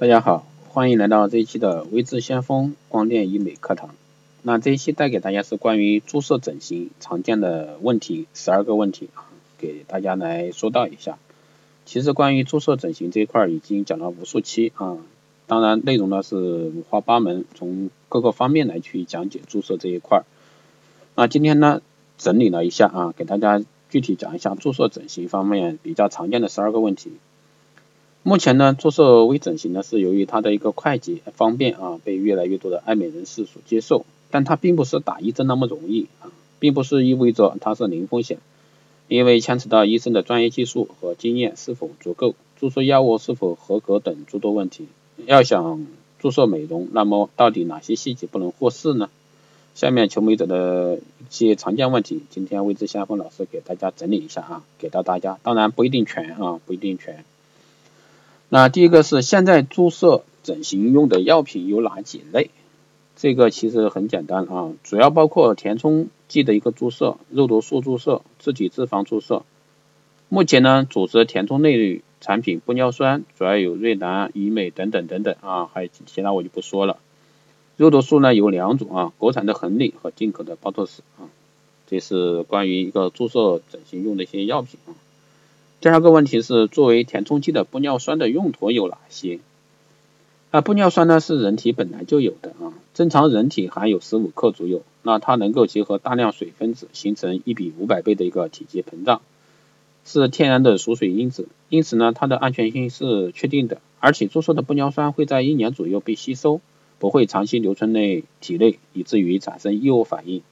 大家好，欢迎来到这一期的微智先锋光电医美课堂。那这一期带给大家是关于注射整形常见的问题十二个问题啊，给大家来说道一下。其实关于注射整形这一块已经讲了无数期啊，当然内容呢是五花八门，从各个方面来去讲解注射这一块。那今天呢整理了一下啊，给大家具体讲一下注射整形方面比较常见的十二个问题。目前呢，注射微整形呢是由于它的一个快捷方便啊，被越来越多的爱美人士所接受。但它并不是打一针那么容易啊，并不是意味着它是零风险，因为牵扯到医生的专业技术和经验是否足够，注射药物是否合格等诸多问题。要想注射美容，那么到底哪些细节不能忽视呢？下面求美者的一些常见问题，今天微之先锋老师给大家整理一下啊，给到大家，当然不一定全啊，不一定全。那第一个是现在注射整形用的药品有哪几类？这个其实很简单啊，主要包括填充剂的一个注射、肉毒素注射、自体脂肪注射。目前呢，组织填充类产品玻尿酸主要有瑞兰、医美等等等等啊，还有其他我就不说了。肉毒素呢有两种啊，国产的恒力和进口的包托斯啊。这是关于一个注射整形用的一些药品啊。第二个问题是，作为填充剂的玻尿酸的用途有哪些？啊，玻尿酸呢是人体本来就有的啊，正常人体含有十五克左右，那它能够结合大量水分子形成一比五百倍的一个体积膨胀，是天然的锁水因子，因此呢它的安全性是确定的，而且注射的玻尿酸会在一年左右被吸收，不会长期留存内体内，以至于产生异物反应。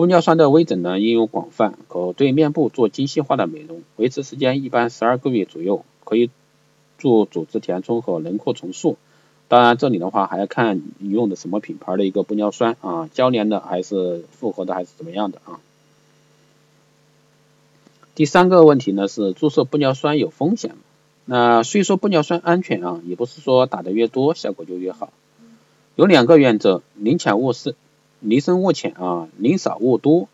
玻尿酸的微整呢应用广泛，可对面部做精细化的美容，维持时间一般十二个月左右，可以做组织填充和轮廓重塑。当然这里的话还要看你用的什么品牌的一个玻尿酸啊，交联的还是复合的还是怎么样的啊？第三个问题呢是注射玻尿酸有风险？那虽说玻尿酸安全啊，也不是说打的越多效果就越好。有两个原则，宁浅勿深。离深勿浅啊，宁少勿多。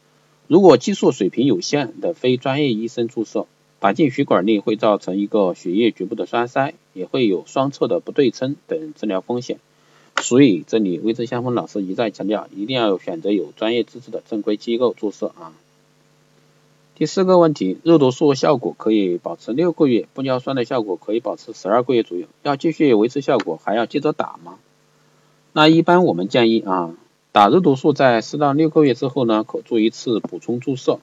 如果技术水平有限的非专业医生注射，打进血管内会造成一个血液局部的栓塞，也会有双侧的不对称等治疗风险。所以这里微正先锋老师一再强调，一定要选择有专业资质的正规机构注射啊。第四个问题，肉毒素效果可以保持六个月，玻尿酸的效果可以保持十二个月左右，要继续维持效果还要接着打吗？那一般我们建议啊。打肉毒素在四到六个月之后呢，可做一次补充注射。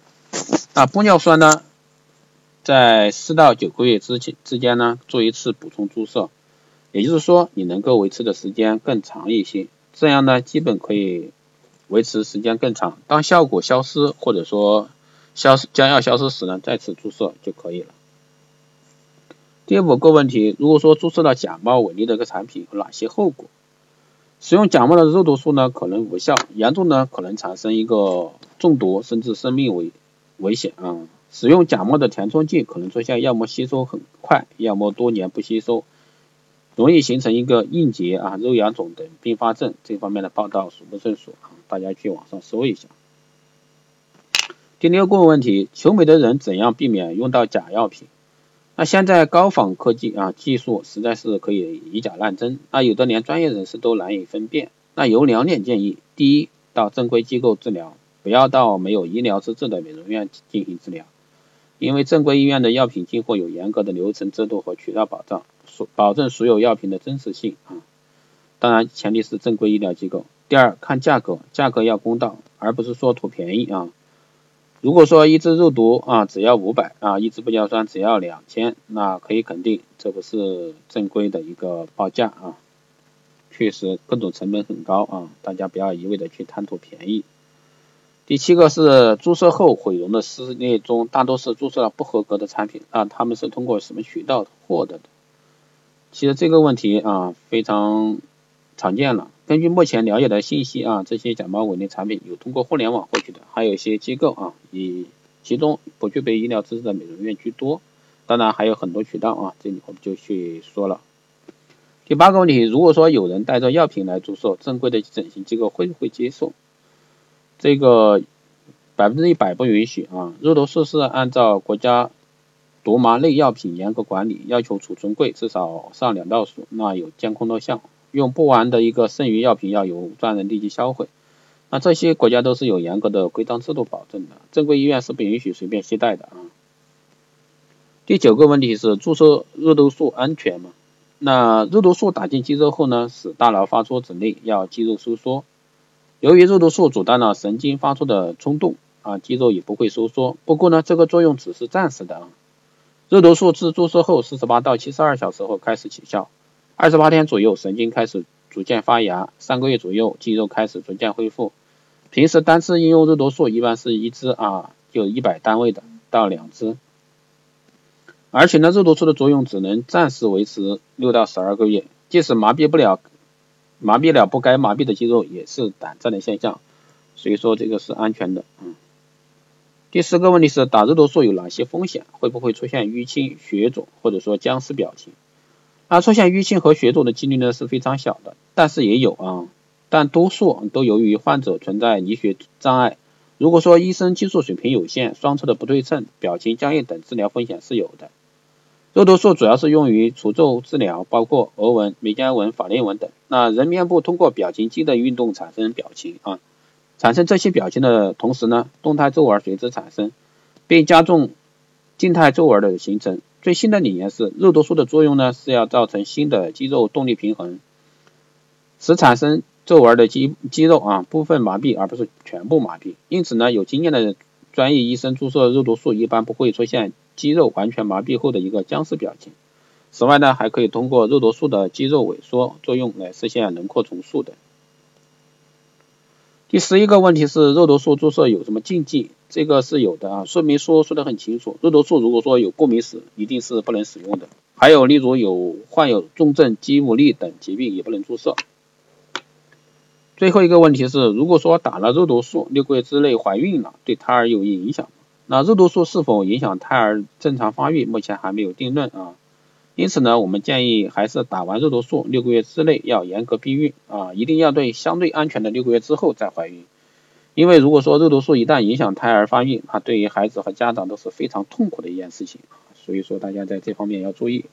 那玻尿酸呢，在四到九个月之间之间呢，做一次补充注射。也就是说，你能够维持的时间更长一些，这样呢，基本可以维持时间更长。当效果消失或者说消失将要消失时呢，再次注射就可以了。第五个问题，如果说注射了假冒伪劣的一个产品，有哪些后果？使用假冒的肉毒素呢，可能无效，严重呢可能产生一个中毒，甚至生命危危险啊。使用假冒的填充剂可能出现要么吸收很快，要么多年不吸收，容易形成一个硬结啊、肉芽肿等并发症。这方面的报道数不胜数啊，大家去网上搜一下。第六个问题，求美的人怎样避免用到假药品？那现在高仿科技啊技术实在是可以以假乱真，那有的连专业人士都难以分辨。那有两点建议：第一，到正规机构治疗，不要到没有医疗资质的美容院进行治疗，因为正规医院的药品进货有严格的流程制度和渠道保障，所保证所有药品的真实性啊。当然前提是正规医疗机构。第二，看价格，价格要公道，而不是说图便宜啊。如果说一支肉毒啊只要五百啊，一支玻尿酸只要两千，那可以肯定这不是正规的一个报价啊，确实各种成本很高啊，大家不要一味的去贪图便宜。第七个是注射后毁容的事例中，大多是注射了不合格的产品啊，他们是通过什么渠道获得的？其实这个问题啊非常常见了。根据目前了解的信息啊，这些假冒伪劣产品有通过互联网获取的，还有一些机构啊，以其中不具备医疗资质的美容院居多。当然还有很多渠道啊，这里我们就去说了。第八个问题，如果说有人带着药品来注射，正规的整形机构会不会接受？这个百分之一百不允许啊，肉毒素是按照国家毒麻类药品严格管理，要求储存柜至少上两道锁，那有监控录像。用不完的一个剩余药品要有专人立即销毁。那这些国家都是有严格的规章制度保证的，正规医院是不允许随便携带的啊。第九个问题是注射肉毒素安全吗？那肉毒素打进肌肉后呢，使大脑发出指令要肌肉收缩。由于肉毒素阻断了神经发出的冲动啊，肌肉也不会收缩。不过呢，这个作用只是暂时的啊。肉毒素自注射后四十八到七十二小时后开始起效，二十八天左右神经开始逐渐发芽，三个月左右肌肉开始逐渐恢复。平时单次应用肉毒素一般是一支啊，就一百单位的到两支，而且呢，肉毒素的作用只能暂时维持六到十二个月，即使麻痹不了，麻痹了不该麻痹的肌肉也是短暂的现象，所以说这个是安全的。嗯。第四个问题是打肉毒素有哪些风险？会不会出现淤青、血肿或者说僵尸表情？那出现淤青和血肿的几率呢是非常小的，但是也有啊。但多数都由于患者存在凝血障碍。如果说医生技术水平有限，双侧的不对称、表情僵硬等治疗风险是有的。肉毒素主要是用于除皱治疗，包括额纹、眉间纹、法令纹等。那人面部通过表情肌的运动产生表情啊，产生这些表情的同时呢，动态皱纹随之产生，并加重静态皱纹的形成。最新的理念是，肉毒素的作用呢是要造成新的肌肉动力平衡，使产生。皱纹的肌肌肉啊部分麻痹，而不是全部麻痹。因此呢，有经验的专业医生注射肉毒素一般不会出现肌肉完全麻痹后的一个僵尸表情。此外呢，还可以通过肉毒素的肌肉萎缩作用来实现轮廓重塑的。第十一个问题是肉毒素注射有什么禁忌？这个是有的啊，说明书说的很清楚，肉毒素如果说有过敏史，一定是不能使用的。还有例如有患有重症肌无力等疾病也不能注射。最后一个问题是，如果说打了肉毒素，六个月之内怀孕了，对胎儿有影响吗？那肉毒素是否影响胎儿正常发育，目前还没有定论啊。因此呢，我们建议还是打完肉毒素六个月之内要严格避孕啊，一定要对相对安全的六个月之后再怀孕。因为如果说肉毒素一旦影响胎儿发育，啊对于孩子和家长都是非常痛苦的一件事情，所以说大家在这方面要注意。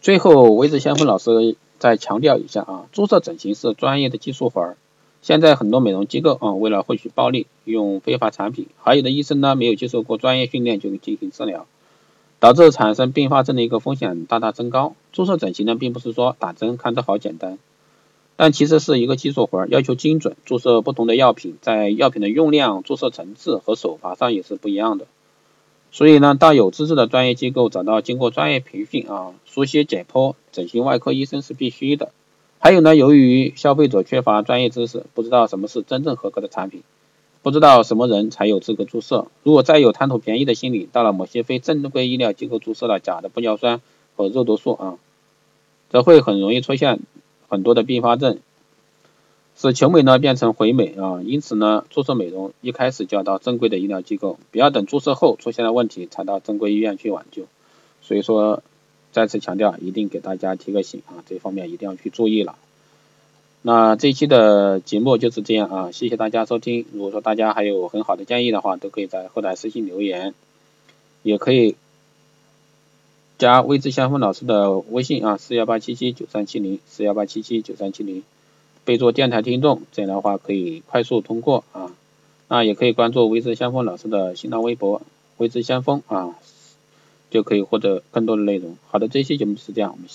最后，维子先锋老师。再强调一下啊，注射整形是专业的技术活儿。现在很多美容机构啊，为了获取暴利，用非法产品，还有的医生呢没有接受过专业训练就进行治疗，导致产生并发症的一个风险大大增高。注射整形呢，并不是说打针看着好简单，但其实是一个技术活，要求精准。注射不同的药品，在药品的用量、注射层次和手法上也是不一样的。所以呢，到有资质的专业机构找到经过专业培训啊，熟悉解剖整形外科医生是必须的。还有呢，由于消费者缺乏专业知识，不知道什么是真正合格的产品，不知道什么人才有资格注射。如果再有贪图便宜的心理，到了某些非正规医疗机构注射了假的玻尿酸和肉毒素啊，则会很容易出现很多的并发症。使求美呢变成毁美啊，因此呢，注射美容一开始就要到正规的医疗机构，不要等注射后出现了问题才到正规医院去挽救。所以说，再次强调，一定给大家提个醒啊，这方面一定要去注意了。那这一期的节目就是这样啊，谢谢大家收听。如果说大家还有很好的建议的话，都可以在后台私信留言，也可以加未知先锋老师的微信啊，四幺八七七九三七零，四幺八七七九三七零。备注电台听众，这样的话可以快速通过啊。那也可以关注微知先锋老师的新浪微博微知先锋啊，就可以获得更多的内容。好的，这期节目是这样，我们下。